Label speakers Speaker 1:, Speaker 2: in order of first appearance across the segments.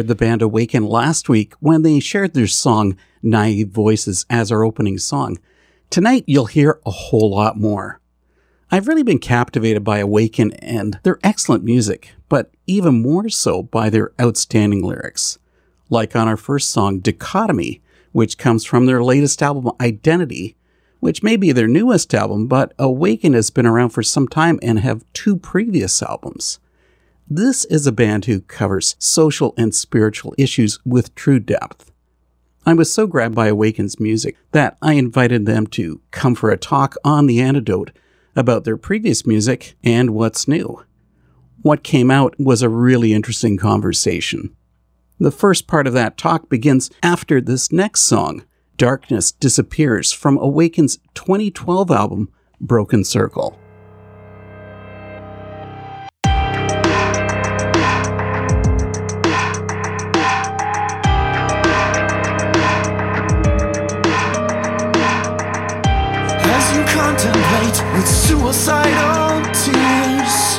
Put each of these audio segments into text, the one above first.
Speaker 1: Heard the band Awaken last week when they shared their song Naive Voices as our opening song. Tonight you'll hear a whole lot more. I've really been captivated by Awaken and their excellent music, but even more so by their outstanding lyrics. Like on our first song, Dichotomy, which comes from their latest album, Identity, which may be their newest album, but Awaken has been around for some time and have two previous albums. This is a band who covers social and spiritual issues with true depth. I was so grabbed by Awaken's music that I invited them to come for a talk on The Antidote about their previous music and what's new. What came out was a really interesting conversation. The first part of that talk begins after this next song, Darkness Disappears, from Awaken's 2012 album, Broken Circle.
Speaker 2: Suicidal tears.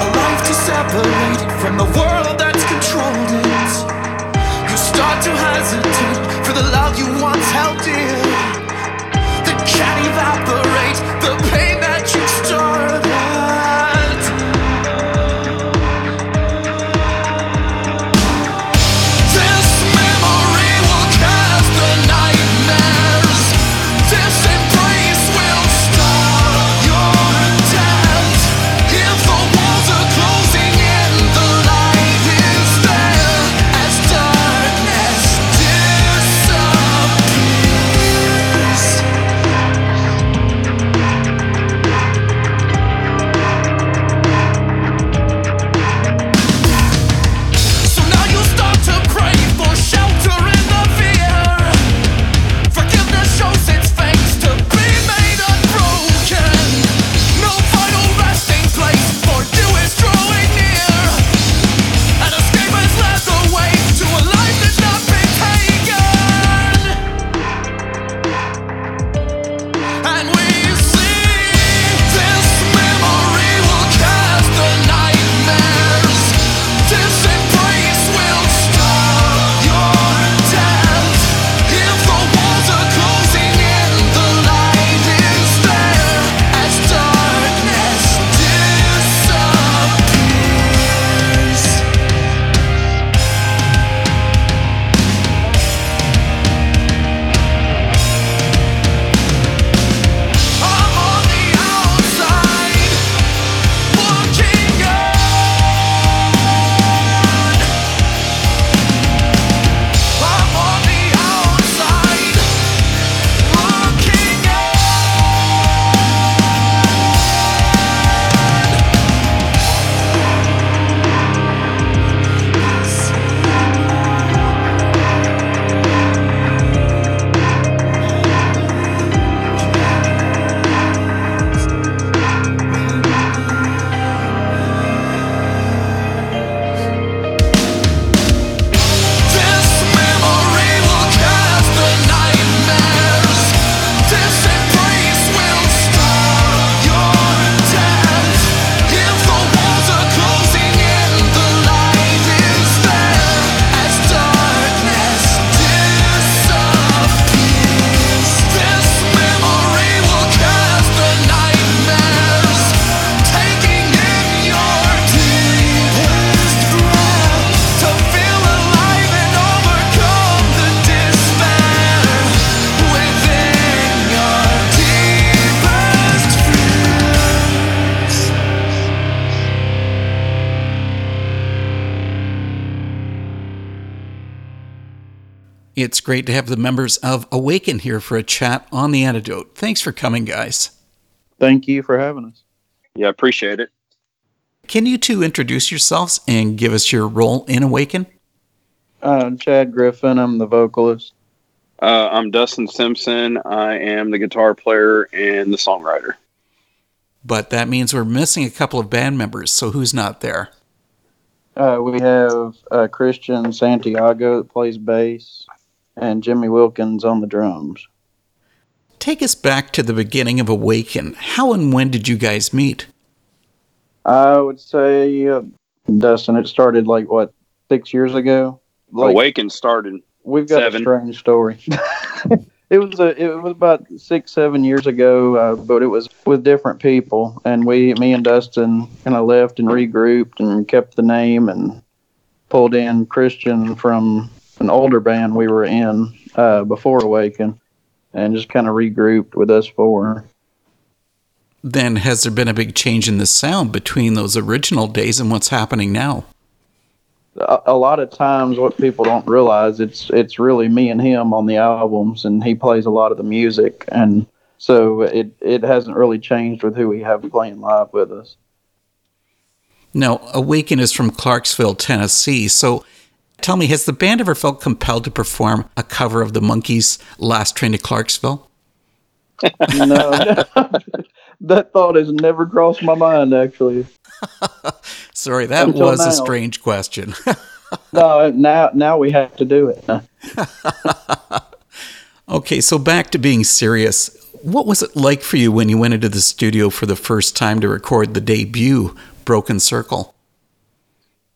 Speaker 2: A life to separate from the world that's controlled it. You start to hesitate for the love you once held
Speaker 1: It's great to have the members of Awaken here for a chat on the antidote. Thanks for coming, guys.
Speaker 3: Thank you for having us.
Speaker 4: Yeah, appreciate it.
Speaker 1: Can you two introduce yourselves and give us your role in Awaken?
Speaker 3: Uh, I'm Chad Griffin, I'm the vocalist.
Speaker 4: Uh, I'm Dustin Simpson. I am the guitar player and the songwriter.
Speaker 1: But that means we're missing a couple of band members, so who's not there?
Speaker 3: Uh, we have uh, Christian Santiago that plays bass, and Jimmy Wilkins on the drums.
Speaker 1: Take us back to the beginning of Awaken. How and when did you guys meet?
Speaker 3: I would say, uh, Dustin, it started like what six years ago. Like,
Speaker 4: Awaken started.
Speaker 3: we've got
Speaker 4: seven.
Speaker 3: a strange story. it was a, it was about six, seven years ago, uh, but it was with different people, and we, me and Dustin, kind of left and regrouped and kept the name and pulled in Christian from an older band we were in uh, before Awaken, and just kind of regrouped with us four.
Speaker 1: Then has there been a big change in the sound between those original days and what's happening now?
Speaker 3: a, a lot of times what people don't realize it's it's really me and him on the albums and he plays a lot of the music and so it it hasn't really changed with who we have playing live with us
Speaker 1: Now, Awaken is from Clarksville, Tennessee. So tell me, has the band ever felt compelled to perform a cover of the Monkees' Last Train to Clarksville?
Speaker 3: no that thought has never crossed my mind actually
Speaker 1: Sorry, that
Speaker 3: Until
Speaker 1: was a strange question.
Speaker 3: no now now we have to do it
Speaker 1: okay, so back to being serious. What was it like for you when you went into the studio for the first time to record the debut, Broken Circle?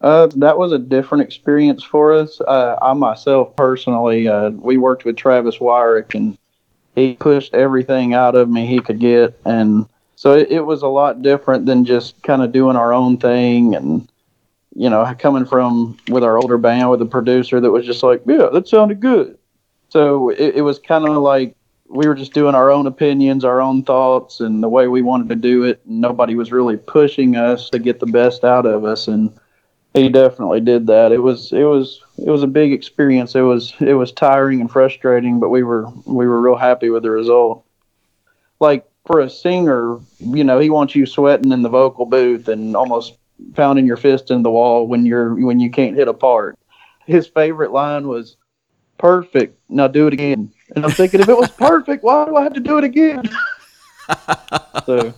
Speaker 3: Uh, that was a different experience for us. Uh, I myself personally, uh, we worked with Travis Wyrick, and he pushed everything out of me he could get, and so it, it was a lot different than just kind of doing our own thing, and you know, coming from with our older band with a producer that was just like, yeah, that sounded good. So it, it was kind of like we were just doing our own opinions, our own thoughts, and the way we wanted to do it. Nobody was really pushing us to get the best out of us, and he definitely did that. It was it was it was a big experience. It was it was tiring and frustrating, but we were we were real happy with the result. Like for a singer, you know, he wants you sweating in the vocal booth and almost pounding your fist in the wall when you're when you can't hit a part. His favorite line was perfect. Now do it again. And I'm thinking if it was perfect, why do I have to do it again? so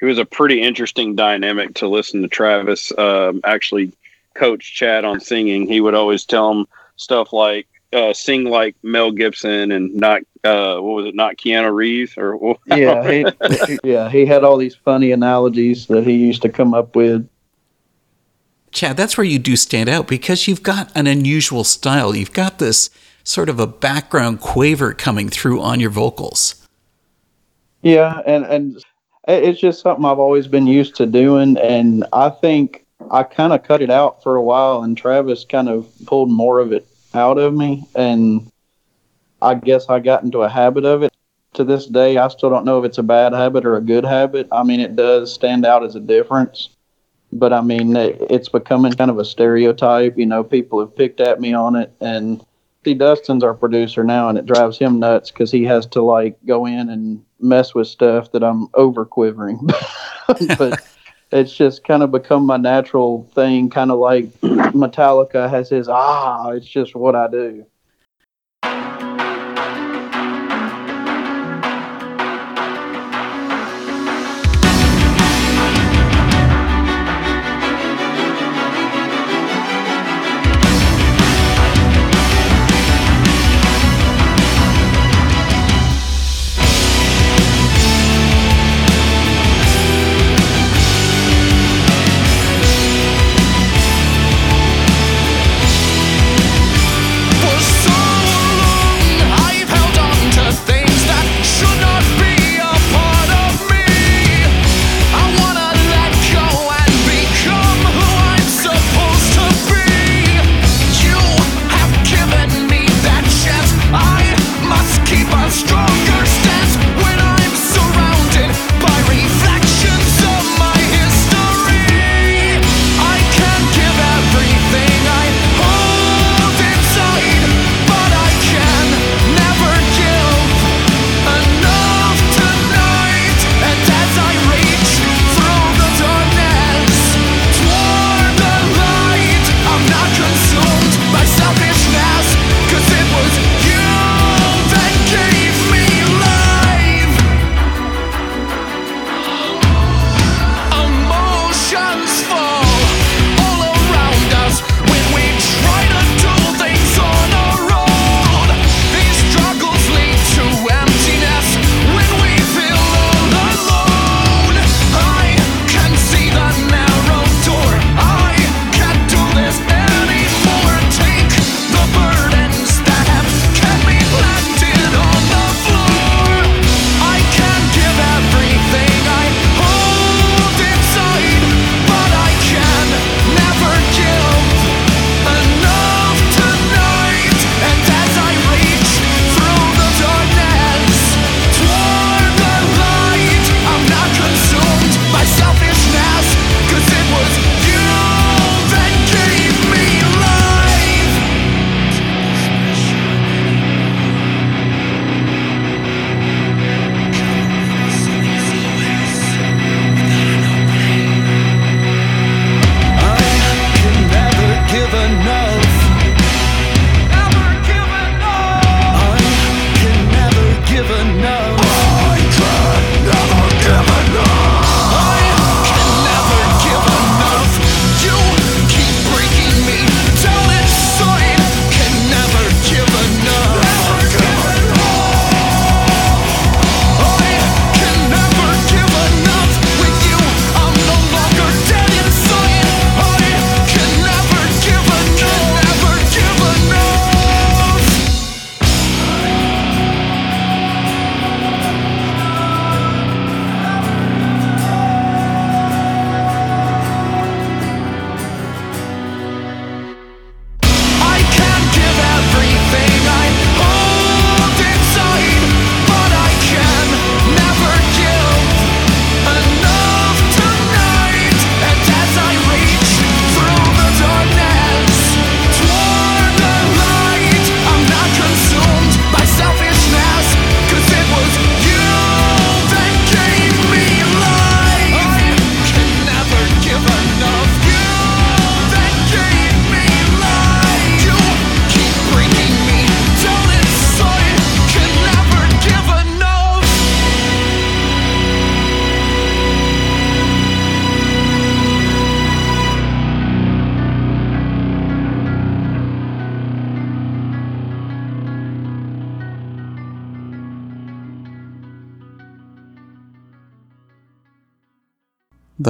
Speaker 4: It was a pretty interesting dynamic to listen to Travis um, actually coach Chad on singing. He would always tell him stuff like, uh, sing like Mel Gibson and not, uh, what was it, not Keanu Reeves? or
Speaker 3: yeah, he, yeah, he had all these funny analogies that he used to come up with.
Speaker 1: Chad, that's where you do stand out because you've got an unusual style. You've got this sort of a background quaver coming through on your vocals.
Speaker 3: Yeah, and and it- it's just something I've always been used to doing, and I think I kind of cut it out for a while, and Travis kind of pulled more of it out of me, and I guess I got into a habit of it. To this day, I still don't know if it's a bad habit or a good habit. I mean, it does stand out as a difference, but I mean, it, it's becoming kind of a stereotype. You know, people have picked at me on it, and see, Dustin's our producer now, and it drives him nuts because he has to like go in and mess with stuff that I'm over quivering. but it's just kind of become my natural thing, kind of like Metallica has his ah. It's just what I do.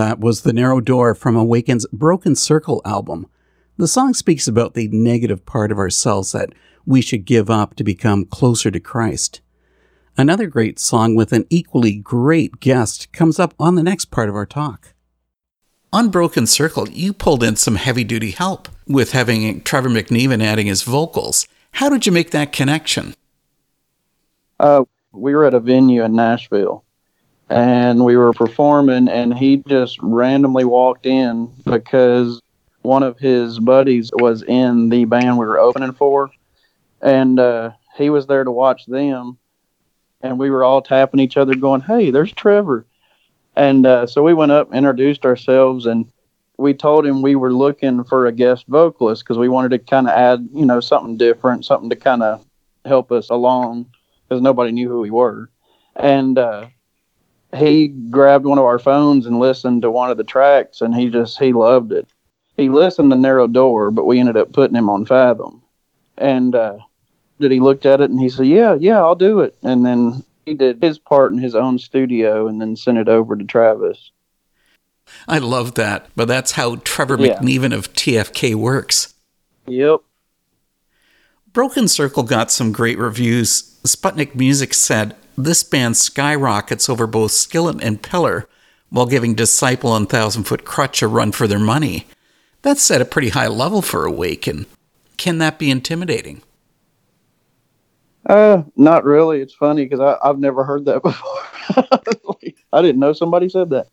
Speaker 1: That was The Narrow Door from Awaken's Broken Circle album. The song speaks about the negative part of ourselves that we should give up to become closer to Christ. Another great song with an equally great guest comes up on the next part of our talk. On Broken Circle, you pulled in some heavy duty help with having Trevor McNeven adding his vocals. How did you make that connection?
Speaker 3: Uh, we were at a venue in Nashville and we were performing and he just randomly walked in because one of his buddies was in the band we were opening for and uh, he was there to watch them and we were all tapping each other going hey there's trevor. And uh, so we went up introduced ourselves and we told him we were looking for a guest vocalist because we wanted to kind of add you know something different something to kind of help us along because nobody knew who we were. And uh, he grabbed one of our phones and listened to one of the tracks and he just he loved it he listened to narrow door but we ended up putting him on fathom and uh did he looked at it and he said yeah yeah i'll do it and then he did his part in his own studio and then sent it over to travis
Speaker 1: I love that, but that's how Trevor
Speaker 3: Yeah.
Speaker 1: McNeven of TFK works.
Speaker 3: yep
Speaker 1: Broken Circle got some great reviews. Sputnik Music said this band skyrockets over both Skillet and Pillar while giving Disciple and Thousand Foot Crutch a run for their money. That's at a pretty high level for Awaken. Can that be intimidating?
Speaker 3: uh not really it's funny because i've never heard that before i didn't know somebody said that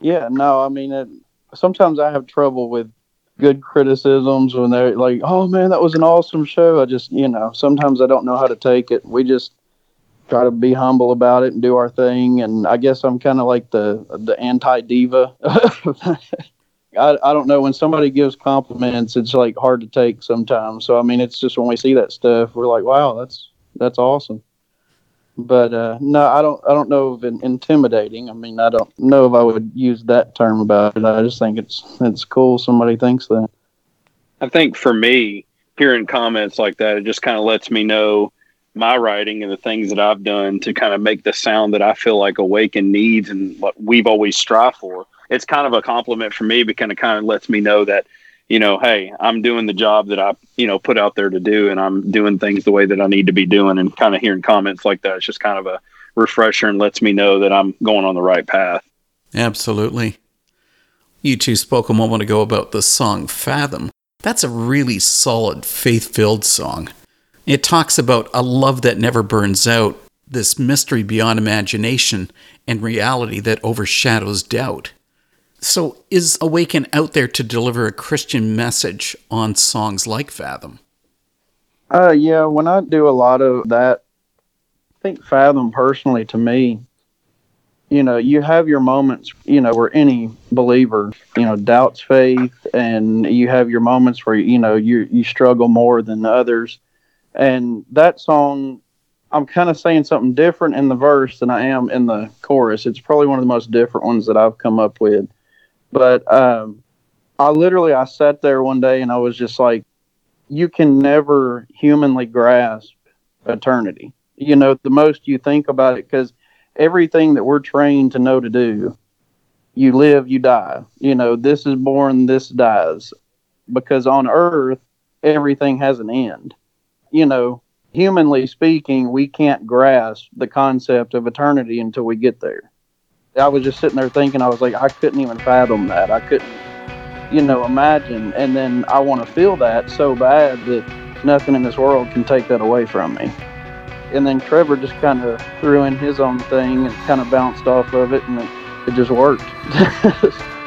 Speaker 3: yeah no i mean it, sometimes i have trouble with good criticisms when they're like oh man that was an awesome show i just you know sometimes i don't know how to take it we just try to be humble about it and do our thing. And i guess i'm kind of like the the anti diva I, I don't know. When somebody gives compliments it's like hard to take sometimes. So i mean it's just when we see that stuff we're like wow that's that's awesome. But uh no i don't i don't know if in, intimidating. I mean i don't know if i would use that term about it. I just think it's it's cool somebody thinks that.
Speaker 4: I think for me, hearing comments like that, it just kind of lets me know my writing and the things that I've done to kind of make the sound that I feel like Awaken needs and what we've always strived for. It's kind of a compliment for me because it kind of lets me know that, you know, hey, I'm doing the job that I, you know, put out there to do and I'm doing things the way that I need to be doing and kind of hearing comments like that. It's just kind of a refresher and lets me know that I'm going on the right path.
Speaker 1: Absolutely. You two spoke a moment ago about the song Fathom. That's a really solid, faith filled song. It talks about a love that never burns out, this mystery beyond imagination, and reality that overshadows doubt. So, is Awaken out there to deliver a Christian message on songs like Fathom?
Speaker 3: Uh, yeah, when I do a lot of that, I think Fathom personally to me, you know, you have your moments, you know, where any believer, you know, doubts faith, and you have your moments where you know you you struggle more than others, and that song, I'm kind of saying something different in the verse than I am in the chorus. It's probably one of the most different ones that I've come up with, but um, I literally I sat there one day and I was just like you can never humanly grasp eternity. You know, the most you think about it, because everything that we're trained to know to do, you live, you die. You know, this is born, this dies. Because on earth, everything has an end. You know, humanly speaking, we can't grasp the concept of eternity until we get there. I was just sitting there thinking, I was like, I couldn't even fathom that. I couldn't you know, imagine. And then I want to feel that so bad that nothing in this world can take that away from me. And then Trevor just kind of threw in his own thing and kind of bounced off of it, and it, it just worked.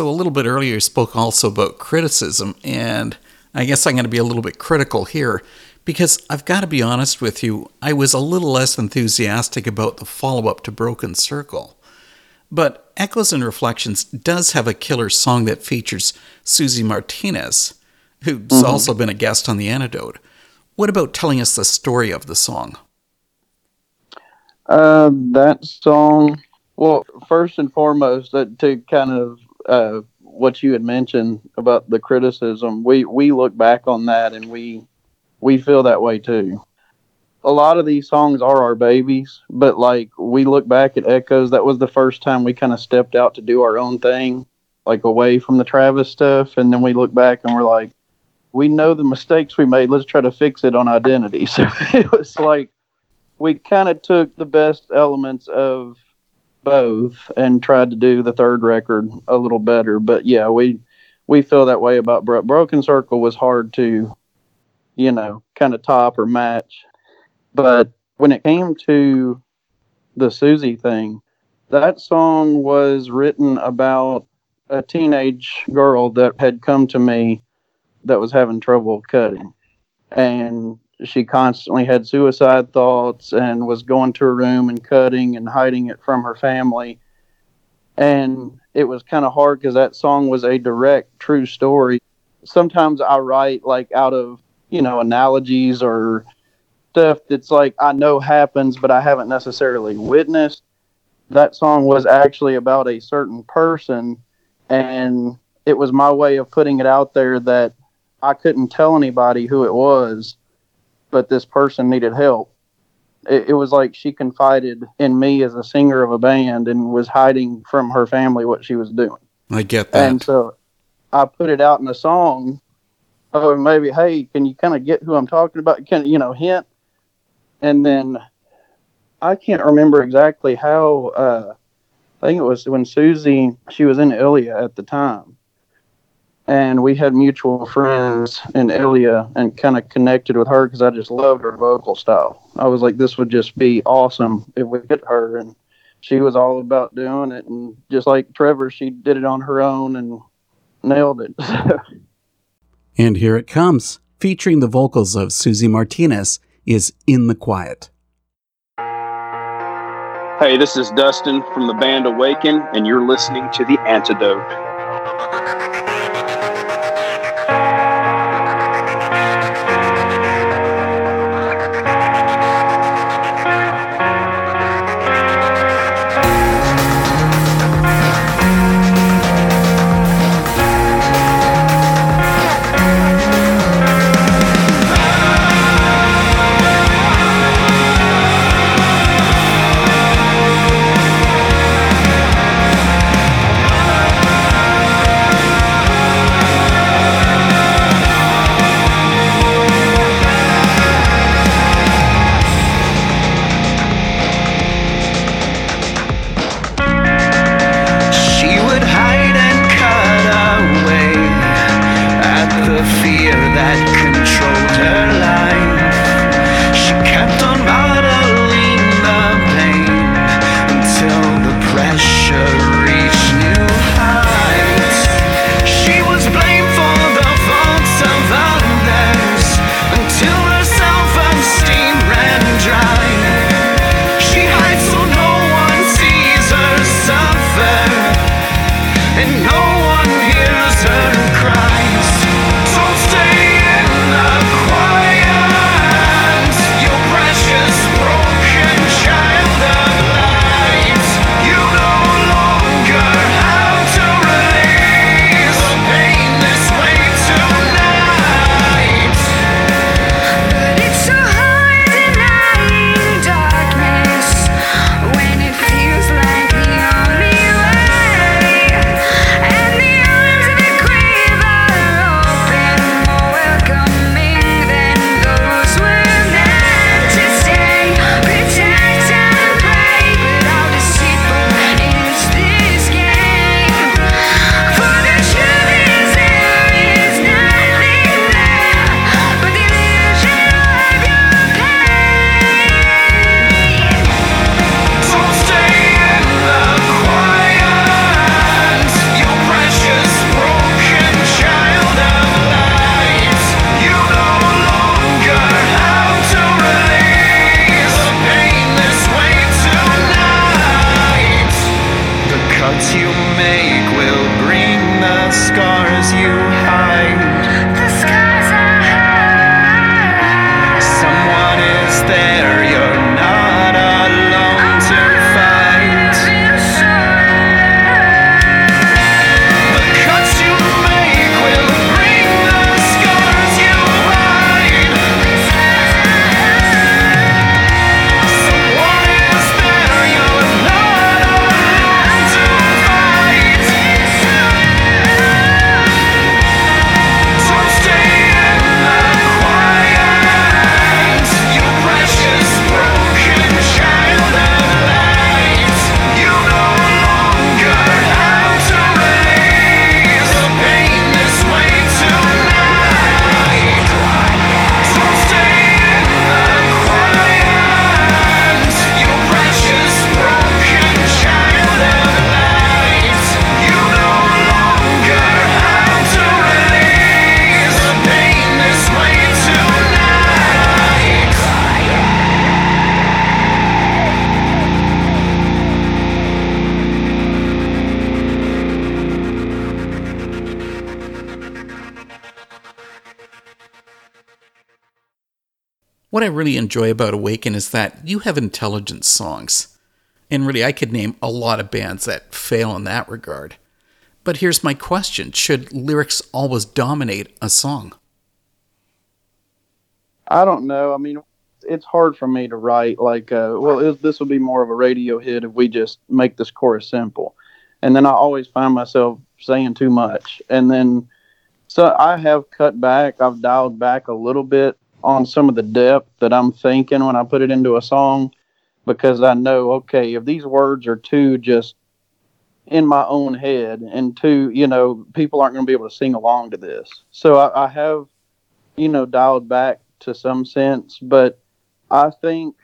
Speaker 1: So, a little bit earlier, you spoke also about criticism, and I guess I'm going to be a little bit critical here because I've got to be honest with you, I was a little less enthusiastic about the follow up to Broken Circle. But Echoes and Reflections does have a killer song that features Susie Martinez, who's mm-hmm. also been a guest on The Antidote. What about telling us the story of the song?
Speaker 3: Uh, that song, well, first and foremost, that to kind of uh, what you had mentioned about the criticism, we we look back on that and we we feel that way too. A lot of these songs are our babies, but like we look back at Echoes, that was the first time we kind of stepped out to do our own thing, like away from the Travis stuff, and then we look back and we're like, we know the mistakes we made. Let's try to fix it on identity. So it was like we kind of took the best elements of both and tried to do the third record a little better. But yeah, we we feel that way about Bro- Broken Circle was hard to, you know, kind of top or match. But when it came to the Susie thing, that song was written about a teenage girl that had come to me that was having trouble cutting. And she constantly had suicide thoughts and was going to her room and cutting and hiding it from her family. And it was kind of hard because that song was a direct, true story. Sometimes I write like out of, you know, analogies or stuff that's like I know happens, but I haven't necessarily witnessed. That song was actually about a certain person, and it was my way of putting it out there that I couldn't tell anybody who it was but this person needed help. It, it, was like she confided in me as a singer of a band and was hiding from her family what she was doing.
Speaker 1: I get that.
Speaker 3: And so I put it out in a song. Oh, maybe, hey, can you kind of get who I'm talking about? Can you know hint? And then I can't remember exactly how. Uh, I think it was when Susie she was in Ilya at the time, and we had mutual friends in Ilya and kind of connected with her because I just loved her vocal style. I was like, this would just be awesome if we get her, and she was all about doing it. And just like Trevor, she did it on her own and nailed it.
Speaker 1: and here it comes, featuring the vocals of Susie Martinez, is "In the Quiet."
Speaker 4: Hey, this is Dustin from the band Awaken, and you're listening to The Antidote.
Speaker 1: Really enjoy about Awaken is that you have intelligent songs. And really, I could name a lot of bands that fail in that regard. But here's my question Should lyrics always dominate a song?
Speaker 3: I don't know. I mean, it's hard for me to write like, uh, well, this would be more of a radio hit if we just make this chorus simple. And then I always find myself saying too much. And then, so I have cut back, I've dialed back a little bit on some of the depth that I'm thinking when I put it into a song because I know, okay, if these words are too just in my own head and too, you know, people aren't going to be able to sing along to this. So I, I have, you know, dialed back to some sense, but I think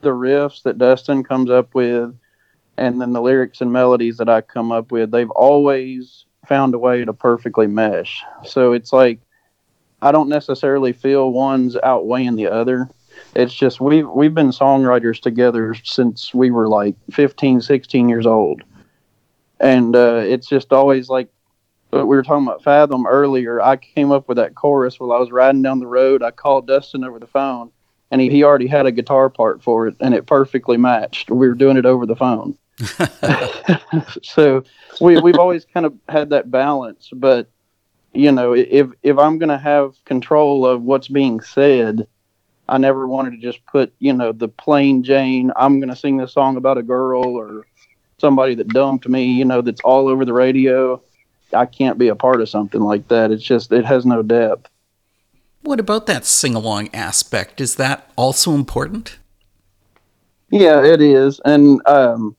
Speaker 3: the riffs that Dustin comes up with and then the lyrics and melodies that I come up with, they've always found a way to perfectly mesh. So it's like I don't necessarily feel one's outweighing the other. It's just we've we've been songwriters together since we were like 15, 16 years old. And uh, it's just always like but we were talking about Fathom earlier. I came up with that chorus while I was riding down the road. I called Dustin over the phone, and he, he already had a guitar part for it, and it perfectly matched. We were doing it over the phone. so we, we've always kind of had that balance. But, you know, if, if I'm going to have control of what's being said, I never wanted to just put, you know, the plain Jane, I'm going to sing this song about a girl or somebody that dumped me, you know, that's all over the radio. I can't be a part of something like that. It's just it has no depth.
Speaker 1: What about that sing along aspect? Is that also important?
Speaker 3: Yeah, it is, and um,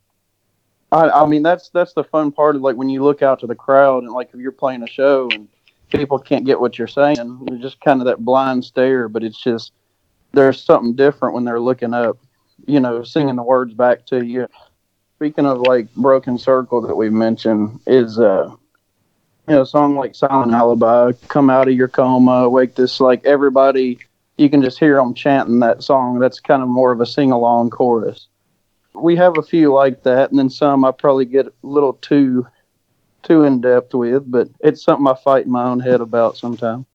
Speaker 3: I, I mean that's that's the fun part of like when you look out to the crowd and like if you're playing a show and people can't get what you're saying, you're just kind of that blind stare. But it's just there's something different when they're looking up, you know, singing the words back to you. Speaking of like broken circle that we mentioned is uh you know, a song like Silent Alibi, Come Out of Your Coma, Wake This, like everybody, you can just hear them chanting that song. That's kind of more of a sing along chorus. We have a few like that, and then some I probably get a little too too in depth with, but it's something I fight in my own head about sometimes.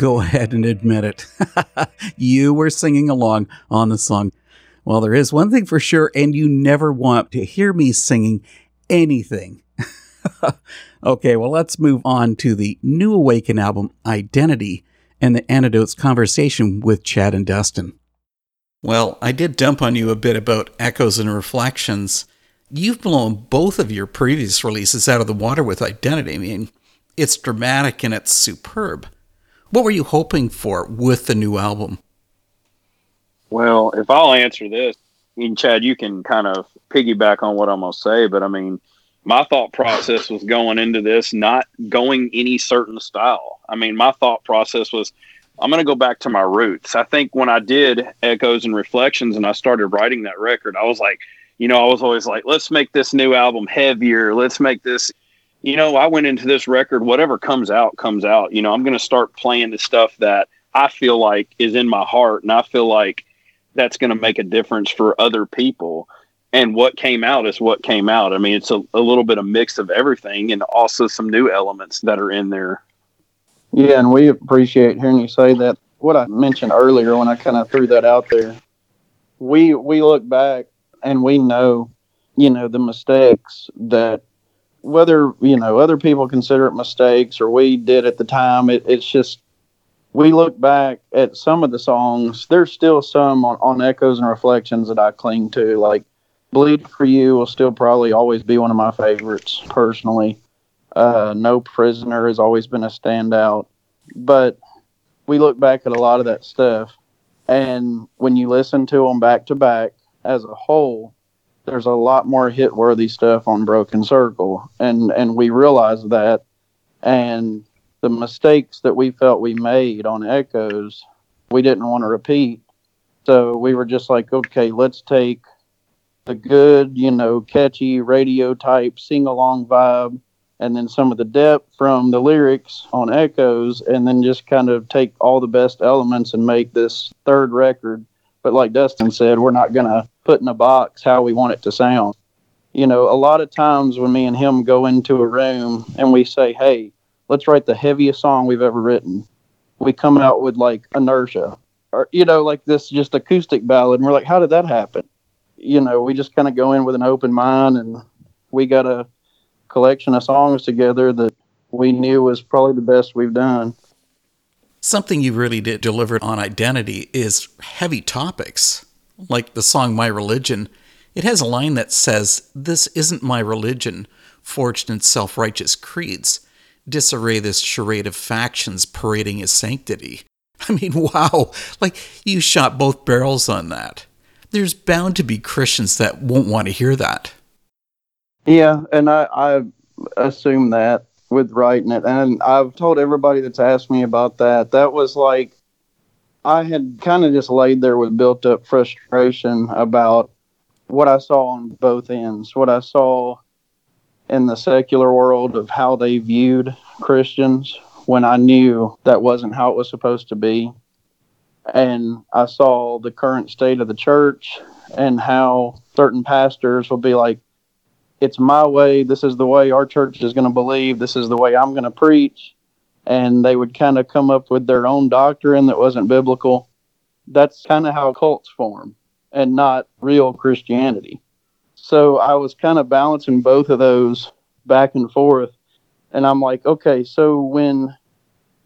Speaker 1: Go ahead and admit it. you were singing along on the song. Well, there is one thing for sure, and you never want to hear me singing anything. okay, well, let's move on to the new Awaken album, Identity, and the Antidotes conversation with Chad and Dustin. Well, I did dump on you a bit about Echoes and Reflections. You've blown both of your previous releases out of the water with Identity. I mean, it's dramatic and it's superb. What were you hoping for with the new album?
Speaker 4: Well, if I'll answer this, mean, Chad, you can kind of piggyback on what I'm going to say, but I mean, my thought process was going into this not going any certain style. I mean, my thought process was I'm going to go back to my roots. I think when I did Echoes and Reflections and I started writing that record, I was like, you know, I was always like, let's make this new album heavier. Let's make this, you know, I went into this record, whatever comes out, comes out. You know, I'm going to start playing the stuff that I feel like is in my heart and I feel like that's going to make a difference for other people and what came out is what came out. I mean, it's a, a little bit of mix of everything and also some new elements that are in there.
Speaker 3: Yeah, and we appreciate hearing you say that. What I mentioned earlier when I kind of threw that out there, we we look back and we know, you know, the mistakes that whether you know other people consider it mistakes or we did at the time. It, it's just we look back at some of the songs. There's still some on, on echoes and reflections that I cling to, like Bleed for You will still probably always be one of my favorites personally. Uh, no Prisoner has always been a standout. But we look back at a lot of that stuff, and when you listen to them back to back as a whole, there's a lot more hit worthy stuff on Broken Circle. And, and we realized that. And the mistakes that we felt we made on Echoes, we didn't want to repeat. So we were just like, okay, let's take the good, you know, catchy radio type sing along vibe, and then some of the depth from the lyrics on Echoes, and then just kind of take all the best elements and make this third record. But like Dustin said, we're not going to put in a box how we want it to sound. You know, a lot of times when me and him go into a room and we say, hey, let's write the heaviest song we've ever written, we come out with like Inertia or, you know, like this just acoustic ballad. And we're like, how did that happen? you know, we just kind of go in with an open mind and we got a collection of songs together that we knew was probably the best we've done.
Speaker 1: Something you really did deliver on identity is heavy topics, like the song My Religion. It has a line that says, This isn't my religion, forged in self righteous creeds. Disarray this charade of factions parading his sanctity. I mean, wow, like you shot both barrels on that there's bound to be Christians that won't want to hear that.
Speaker 3: Yeah, and I, I assume that with writing it. And I've told everybody that's asked me about that. That was like, I had kind of just laid there with built up frustration about what I saw on both ends, what I saw in the secular world of how they viewed Christians when I knew that wasn't how it was supposed to be and I saw the current state of the church and how certain pastors will be like, it's my way. This is the way our church is going to believe. This is the way I'm going to preach. And they would kind of come up with their own doctrine that wasn't biblical. That's kind of how cults form and not real Christianity. So I was kind of balancing both of those back and forth. And I'm like, okay, so when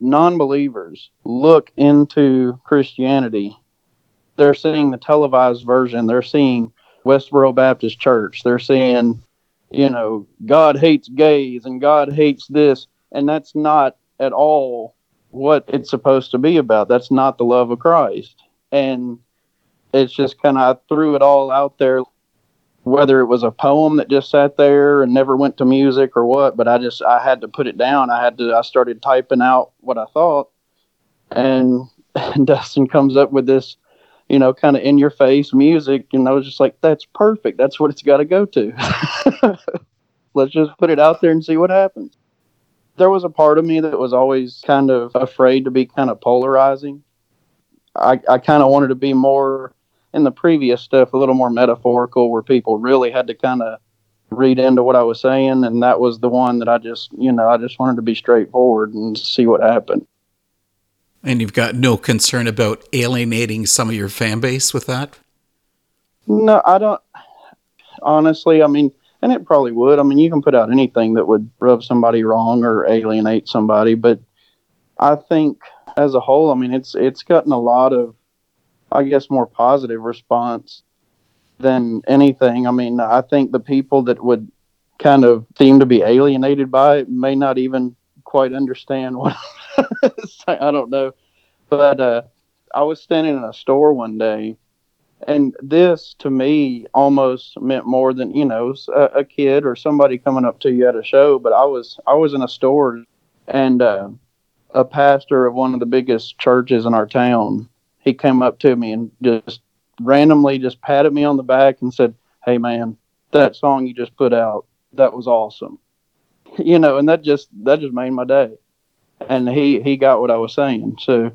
Speaker 3: non believers look into Christianity, they're seeing the televised version. They're seeing Westboro Baptist Church. They're seeing, you know, God hates gays and God hates this. And that's not at all what it's supposed to be about. That's not the love of Christ. And it's just kind of, I threw it all out there whether it was a poem that just sat there and never went to music or what, but I just I had to put it down. I had to I started typing out what I thought and, and Dustin comes up with this, you know, kind of in your face music and I was just like that's perfect. That's what it's got to go to. Let's just put it out there and see what happens. There was a part of me that was always kind of afraid to be kind of polarizing. I, I kind of wanted to be more in the previous stuff a little more metaphorical where people really had to kind of read into what I was saying and that was the one that I just you know I just wanted to be straightforward and see what happened.
Speaker 1: And you've got no concern about alienating some of your fan base with that?
Speaker 5: No, I don't. Honestly, I mean, and it probably would. I mean, you can put out anything that would rub somebody wrong or alienate somebody, but I think as a whole, I mean, it's it's gotten a lot of, I guess, more positive response than anything. I mean, I think the people that would kind of seem to be alienated by it may not even quite understand what I don't know. But uh, I was standing in a store one day, and this to me almost meant more than you know a, a kid or somebody coming up to you at a show. But I was I was in a store, and uh, a pastor of one of the biggest churches in our town, he came up to me and just randomly just patted me on the back and said, "Hey man, that song you just put out, that was awesome." You know, and that just that just made my day. And he he got what I was saying. So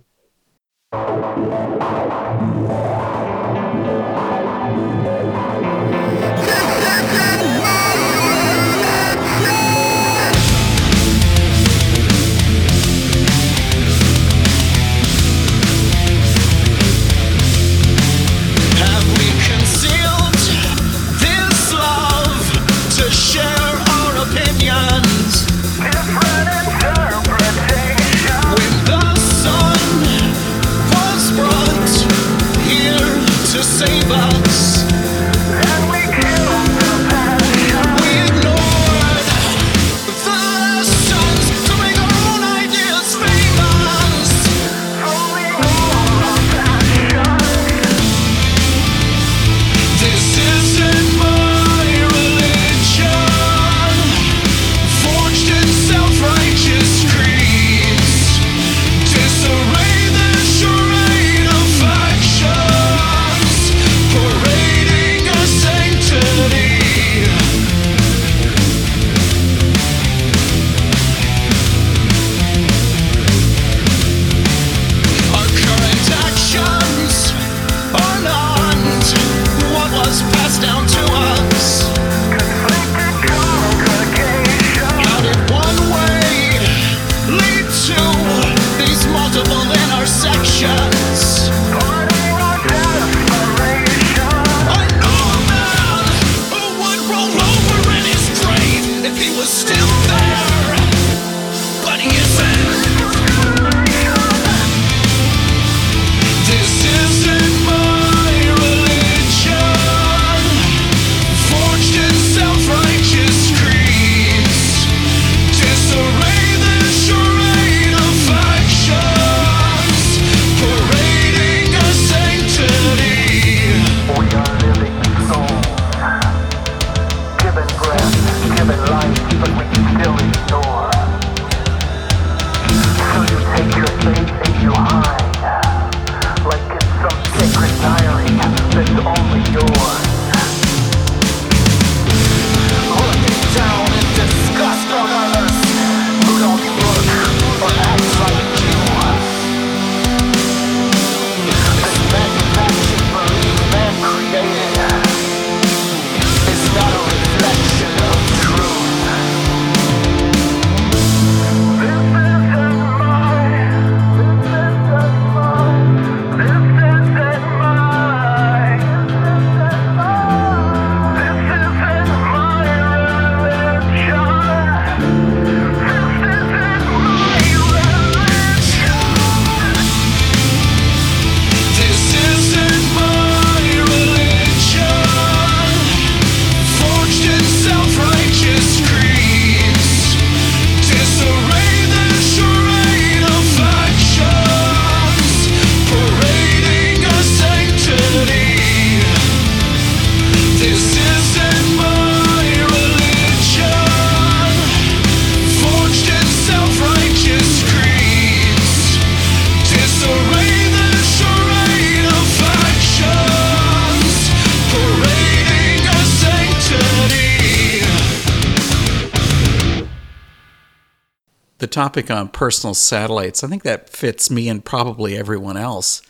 Speaker 6: The
Speaker 1: topic on personal satellites, I think that fits me and probably everyone else.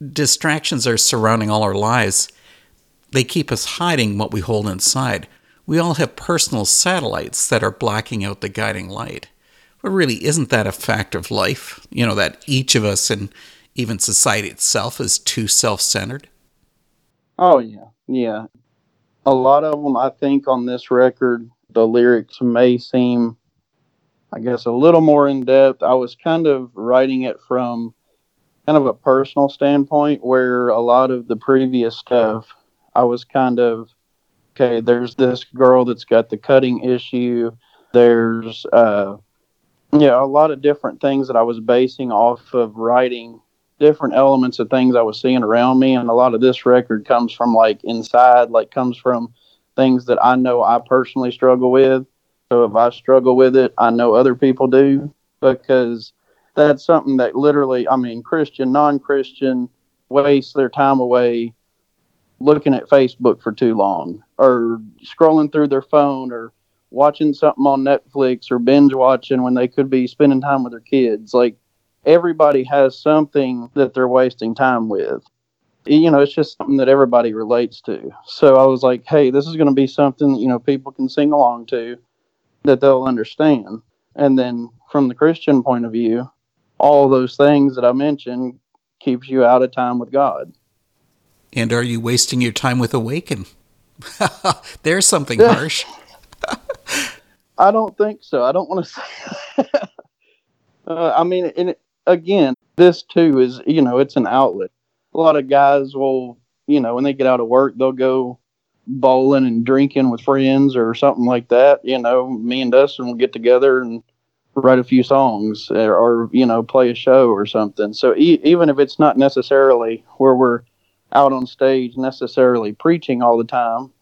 Speaker 1: Distractions are surrounding all our lives. They keep us hiding what we hold inside. We all have personal satellites that are blocking out the guiding light. But really, isn't that a fact of life? You know, that each of us and even society itself is too self centered?
Speaker 3: Oh yeah, yeah. A lot of them, I think, on this record, the lyrics may seem, I guess, a little more in depth. I was kind of writing it from kind of a personal standpoint, where a lot of the previous stuff, I was kind of, okay, there's this girl that's got the cutting issue. There's, uh, yeah, a lot of different things that I was basing off of writing different elements of things I was seeing around me. And a lot of this record comes from like inside, like comes from things that I know I personally struggle with. So if I struggle with it, I know other people do because that's something that literally, I mean, Christian, non Christian waste their time away looking at Facebook for too long or scrolling through their phone or watching something on Netflix or binge watching when they could be spending time with their kids. Like, everybody has something that they're wasting time with. You know, it's just something that everybody relates to. So I was like, hey, this is going to be something that, you know, people can sing along to that they'll understand. And then from the Christian point of view, all those things that I mentioned keeps you out of time with God.
Speaker 1: And are you wasting your time with Awaken? There's something harsh.
Speaker 3: I don't think so. I don't want to say. uh, I mean, and it, again, this too is you know it's an outlet. A lot of guys will you know when they get out of work they'll go bowling and drinking with friends or something like that. You know, me and Dustin will get together and write a few songs or, or you know play a show or something. So e- even if it's not necessarily where we're out on stage necessarily preaching all the time,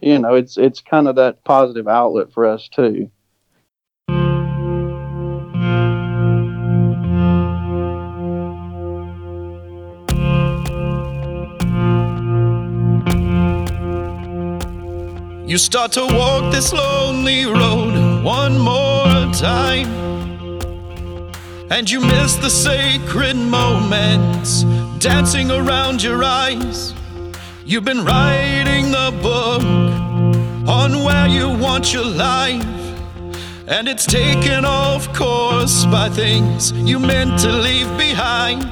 Speaker 3: you know, it's it's kind of that positive outlet for us too.
Speaker 5: You start to walk this lonely road one more time. And you miss the sacred moments dancing around your eyes. You've been writing the book on where you want your life. And it's taken off course by things you meant to leave behind.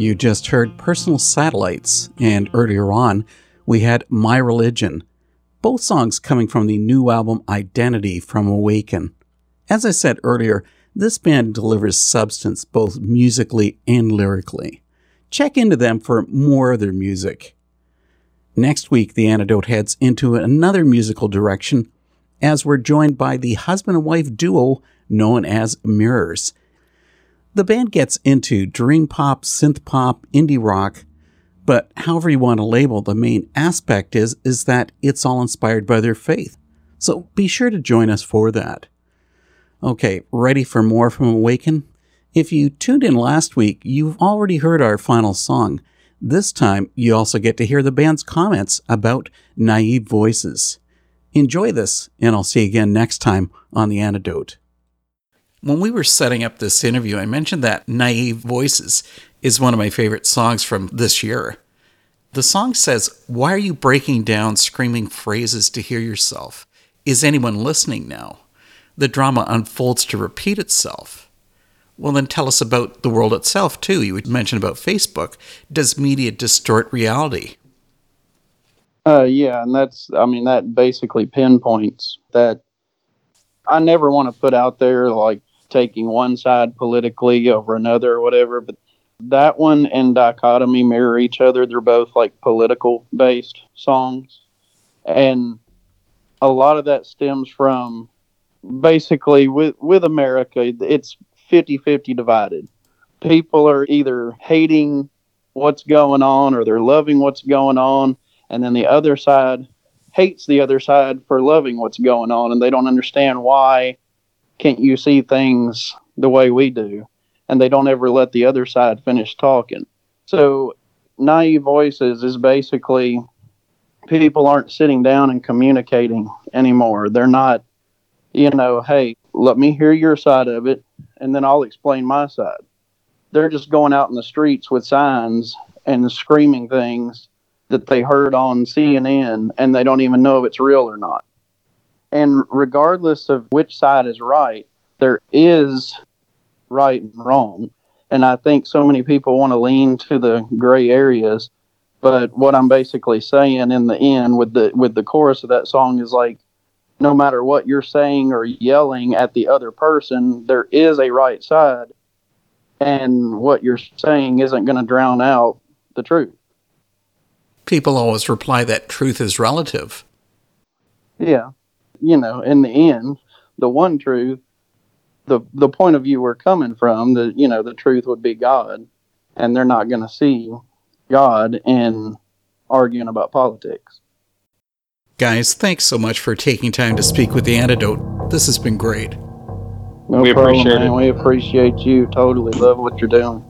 Speaker 1: You just heard Personal Satellites, and earlier on, we had My Religion, both songs coming from the new album Identity from Awaken. As I said earlier, this band delivers substance both musically and lyrically. Check into them for more of their music. Next week, The Antidote heads into another musical direction as we're joined by the husband and wife duo known as Mirrors. The band gets into dream pop, synth pop, indie rock, but however you want to label, the main aspect is is that it's all inspired by their faith. So be sure to join us for that. Okay, ready for more from Awaken? If you tuned in last week, you've already heard our final song. This time, you also get to hear the band's comments about naive voices. Enjoy this, and I'll see you again next time on The Antidote. When we were setting up this interview, I mentioned that Naive Voices is one of my favorite songs from this year. The song says, Why are you breaking down screaming phrases to hear yourself? Is anyone listening now? The drama unfolds to repeat itself. Well, then tell us about the world itself, too. You mentioned about Facebook. Does media distort reality?
Speaker 3: Uh, yeah, and that's, I mean, that basically pinpoints that I never want to put out there like taking one side politically over another or whatever, but that one and Dichotomy mirror each other. They're both like political based songs. And a lot of that stems from basically with, with America, it's 50 50 divided. People are either hating what's going on or they're loving what's going on and then the other side hates the other side for loving what's going on and they don't understand why can't you see things the way we do? And they don't ever let the other side finish talking. So naive voices is basically people aren't sitting down and communicating anymore. They're not you know hey let me hear your side of it and then i'll explain my side. They're just going out in the streets with signs and screaming things that they heard on CNN and they don't even know if it's real or not. And regardless of which side is right, there is right and wrong. And I think so many people want to lean to the gray areas. But what I'm basically saying in the end with the with the chorus of that song is like no matter what you're saying or yelling at the other person, there is a right side. And what you're saying isn't going to drown out the truth
Speaker 1: people always reply that truth is relative.
Speaker 3: Yeah. You know, in the end, the one truth, the the point of view we're coming from, the you know, the truth would be God. And they're not gonna see God in arguing about politics.
Speaker 1: Guys, thanks so much for taking time to speak with the antidote. This has been great.
Speaker 3: No
Speaker 4: we
Speaker 3: problem,
Speaker 4: appreciate
Speaker 3: man.
Speaker 4: it.
Speaker 3: We appreciate you. Totally love what you're doing.